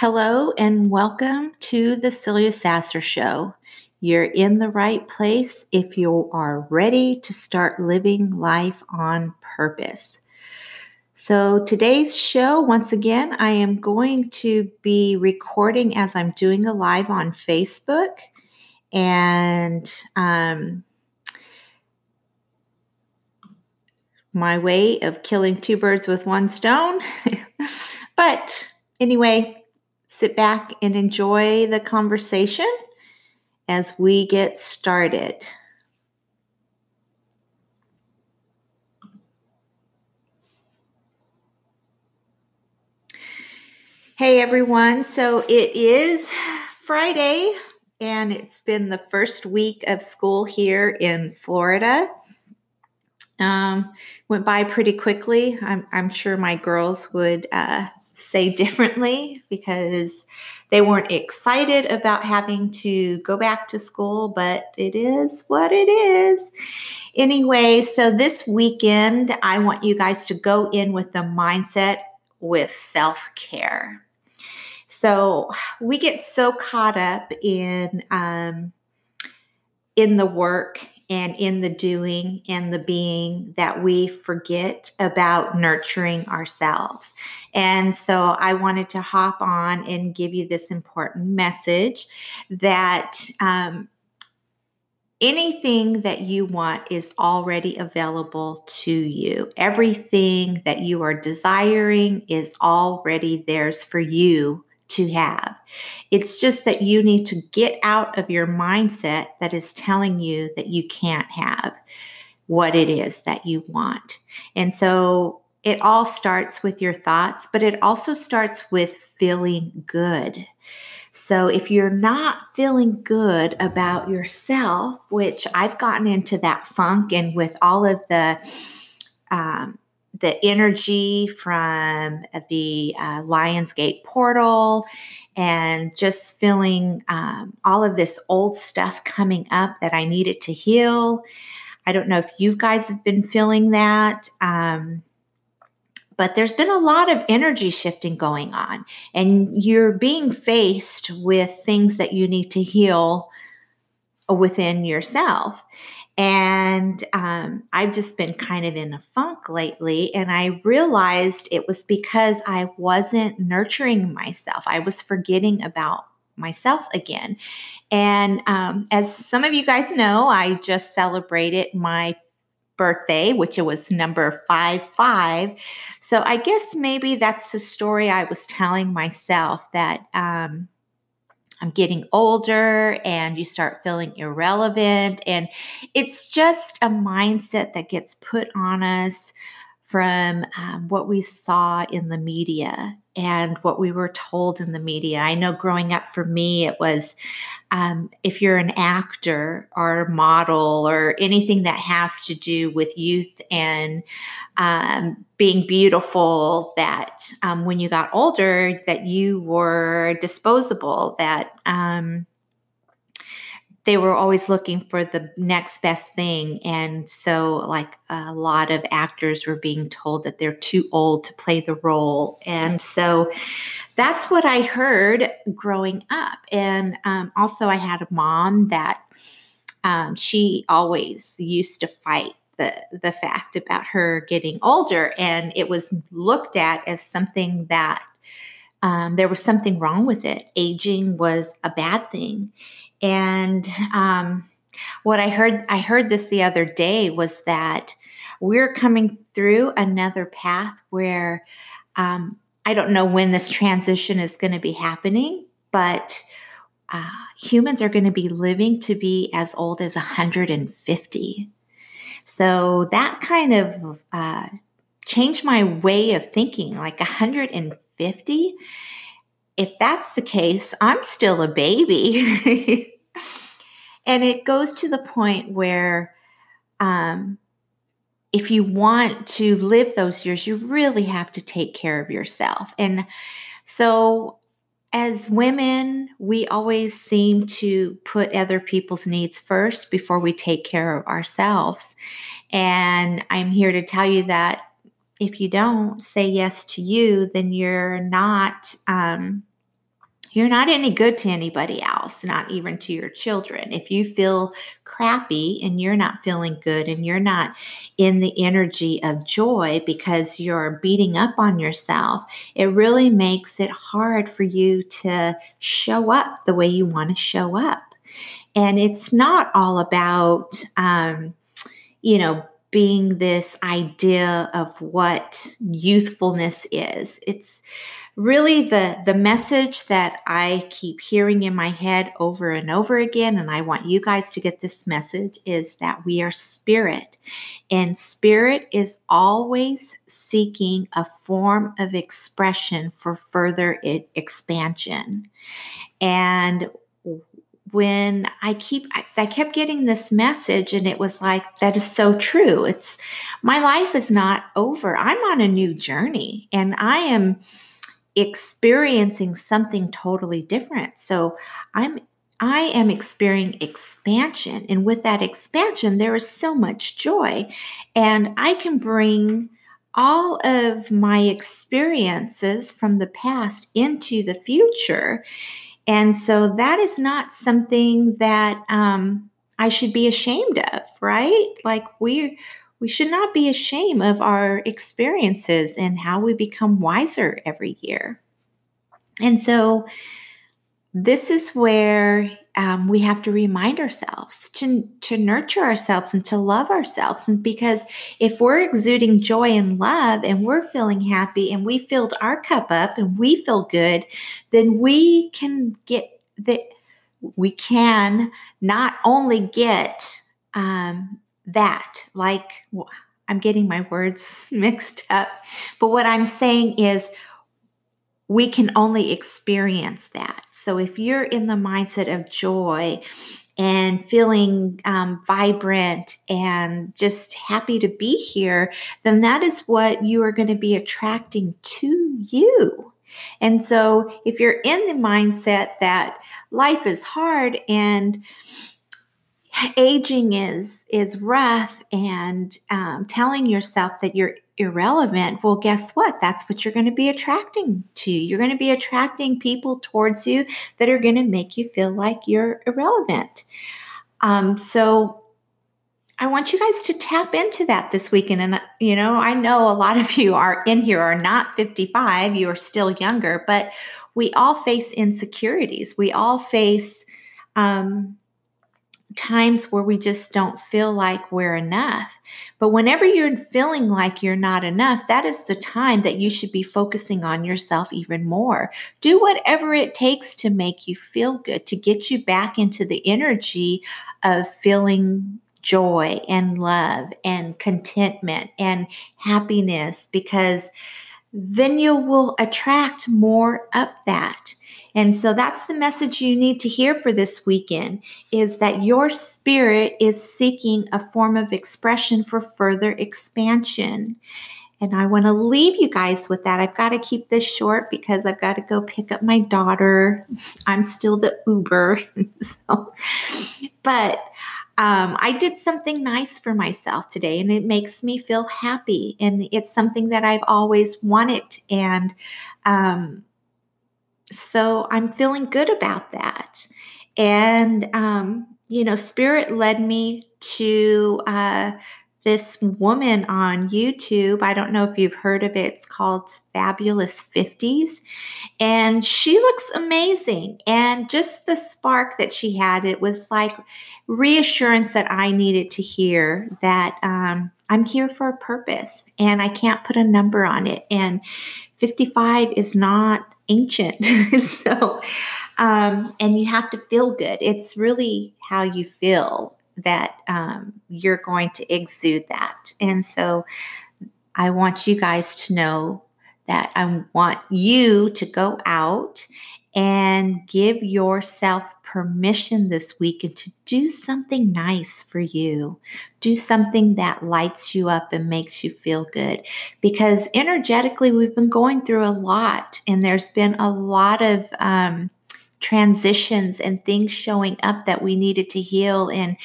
Hello and welcome to the Celia Sasser Show. You're in the right place if you are ready to start living life on purpose. So, today's show, once again, I am going to be recording as I'm doing a live on Facebook. And um, my way of killing two birds with one stone. but anyway, sit back and enjoy the conversation as we get started. Hey everyone, so it is Friday and it's been the first week of school here in Florida. Um, went by pretty quickly. I'm, I'm sure my girls would uh, say differently because they weren't excited about having to go back to school, but it is what it is. Anyway, so this weekend, I want you guys to go in with the mindset with self care. So we get so caught up in um, in the work and in the doing and the being that we forget about nurturing ourselves. And so I wanted to hop on and give you this important message that um, anything that you want is already available to you. Everything that you are desiring is already theirs for you to have. It's just that you need to get out of your mindset that is telling you that you can't have what it is that you want. And so it all starts with your thoughts, but it also starts with feeling good. So if you're not feeling good about yourself, which I've gotten into that funk and with all of the um, the energy from the uh, Lionsgate portal and just feeling um, all of this old stuff coming up that I needed to heal. I don't know if you guys have been feeling that. Um, but there's been a lot of energy shifting going on, and you're being faced with things that you need to heal within yourself. And um, I've just been kind of in a funk lately. And I realized it was because I wasn't nurturing myself. I was forgetting about myself again. And um, as some of you guys know, I just celebrated my birthday, which it was number five five. So I guess maybe that's the story I was telling myself that um, I'm getting older and you start feeling irrelevant. And it's just a mindset that gets put on us from um, what we saw in the media and what we were told in the media. I know growing up for me, it was um, if you're an actor or model or anything that has to do with youth and um, being beautiful, that um, when you got older, that you were disposable, that um, they were always looking for the next best thing. And so, like, a lot of actors were being told that they're too old to play the role. And so, that's what I heard growing up. And um, also, I had a mom that um, she always used to fight the, the fact about her getting older, and it was looked at as something that um, there was something wrong with it. Aging was a bad thing. And um, what I heard I heard this the other day was that we're coming through another path where um, I don't know when this transition is going to be happening, but uh, humans are going to be living to be as old as 150. So that kind of uh, changed my way of thinking. Like 150, if that's the case, I'm still a baby. and it goes to the point where um, if you want to live those years, you really have to take care of yourself. And so, as women, we always seem to put other people's needs first before we take care of ourselves. And I'm here to tell you that if you don't say yes to you, then you're not um, you're not any good to anybody else, not even to your children. If you feel crappy and you're not feeling good and you're not in the energy of joy because you're beating up on yourself, it really makes it hard for you to show up the way you want to show up. And it's not all about, um, you know, being this idea of what youthfulness is. It's really the the message that I keep hearing in my head over and over again and I want you guys to get this message is that we are spirit and spirit is always seeking a form of expression for further expansion and when I keep I, I, kept getting this message and it was like that is so true. It's my life is not over. I'm on a new journey and I am experiencing something totally different. So I'm I am experiencing expansion. And with that expansion, there is so much joy. And I can bring all of my experiences from the past into the future. And so that is not something that um, I should be ashamed of, right? Like we we should not be ashamed of our experiences and how we become wiser every year. And so, this is where um, we have to remind ourselves to, to nurture ourselves and to love ourselves. And because if we're exuding joy and love and we're feeling happy and we filled our cup up and we feel good, then we can get that we can not only get um, that, like I'm getting my words mixed up, but what I'm saying is we can only experience that. So if you're in the mindset of joy and feeling um, vibrant and just happy to be here, then that is what you are going to be attracting to you. And so if you're in the mindset that life is hard and aging is is rough and um, telling yourself that you're irrelevant well guess what? That's what you're going to be attracting to. You're going to be attracting people towards you that are going to make you feel like you're irrelevant. Um, so i want you guys to tap into that this weekend and you know i know a lot of you are in here are not 55 you are still younger but we all face insecurities. We all face um, times where we just don't feel like we're enough. But whenever you're feeling like you're not enough, that is the time that you should be focusing on yourself even more. Do whatever it takes to make you feel good, to get you back into the energy of feeling joy and love and contentment and happiness because then you will attract more of that. And so that's the message you need to hear for this weekend is that your spirit is seeking a form of expression for further expansion. And I want to leave you guys with that. I've got to keep this short because I've got to go pick up my daughter. I'm still the Uber. so, but um, I did something nice for myself today and it makes me feel happy. And it's something that I've always wanted. And um, so I'm feeling good about that. And, um, you know, Spirit led me to uh, this woman on YouTube. I don't know if you've heard of it. It's called Fabulous 50s. And she looks amazing. And just the spark that she had, it was like reassurance that I needed to hear that um, I'm here for a purpose and I can't put a number on it. And 55 is not ancient. so, um, and you have to feel good. It's really how you feel that um, you're going to exude that. And so I want you guys to know that I want you to go out and give yourself permission this week and to do something nice for you. Do something that lights you up and makes you feel good. Because energetically, we've been going through a lot, and there's been a lot of um, transitions and things showing up that we needed to heal. And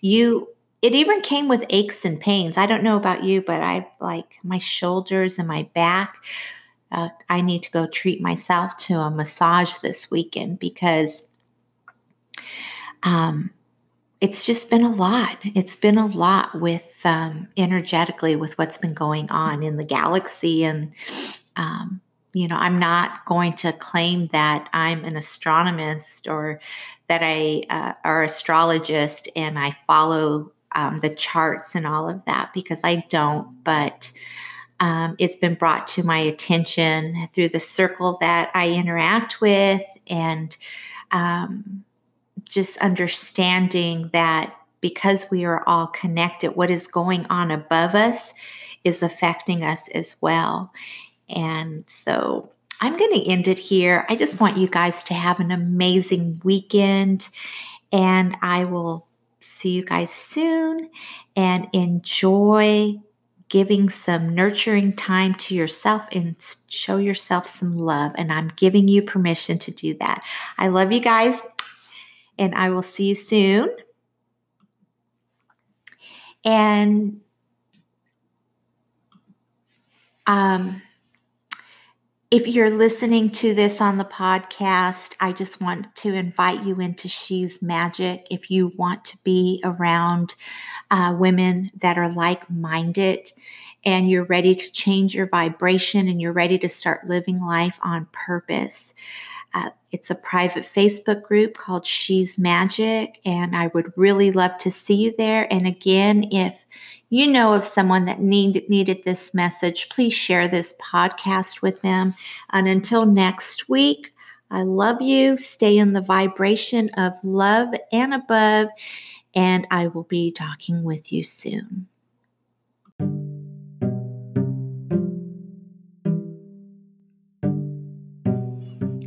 you, it even came with aches and pains. I don't know about you, but I like my shoulders and my back. Uh, I need to go treat myself to a massage this weekend because um, it's just been a lot. It's been a lot with um, energetically with what's been going on in the galaxy and um, you know, I'm not going to claim that I'm an astronomist or that I uh, are astrologist and I follow um, the charts and all of that because I don't. But um, it's been brought to my attention through the circle that I interact with and um, just understanding that because we are all connected, what is going on above us is affecting us as well. And so I'm going to end it here. I just want you guys to have an amazing weekend, and I will see you guys soon and enjoy giving some nurturing time to yourself and show yourself some love. And I'm giving you permission to do that. I love you guys, and I will see you soon. And um, if you're listening to this on the podcast, I just want to invite you into She's Magic. If you want to be around uh, women that are like minded and you're ready to change your vibration and you're ready to start living life on purpose, uh, it's a private Facebook group called She's Magic, and I would really love to see you there. And again, if you know of someone that need, needed this message, please share this podcast with them. And until next week, I love you. Stay in the vibration of love and above, and I will be talking with you soon.